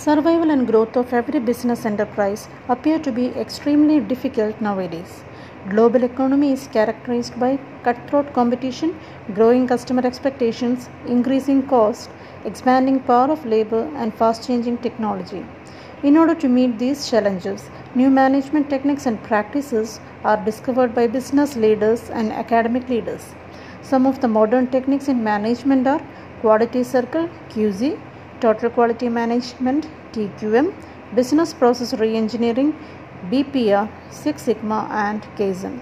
Survival and growth of every business enterprise appear to be extremely difficult nowadays. Global economy is characterized by cutthroat competition, growing customer expectations, increasing cost, expanding power of labor and fast-changing technology. In order to meet these challenges, new management techniques and practices are discovered by business leaders and academic leaders. Some of the modern techniques in management are quality circle QC, total quality management TQM, business process reengineering BPR, Six Sigma and Kaizen.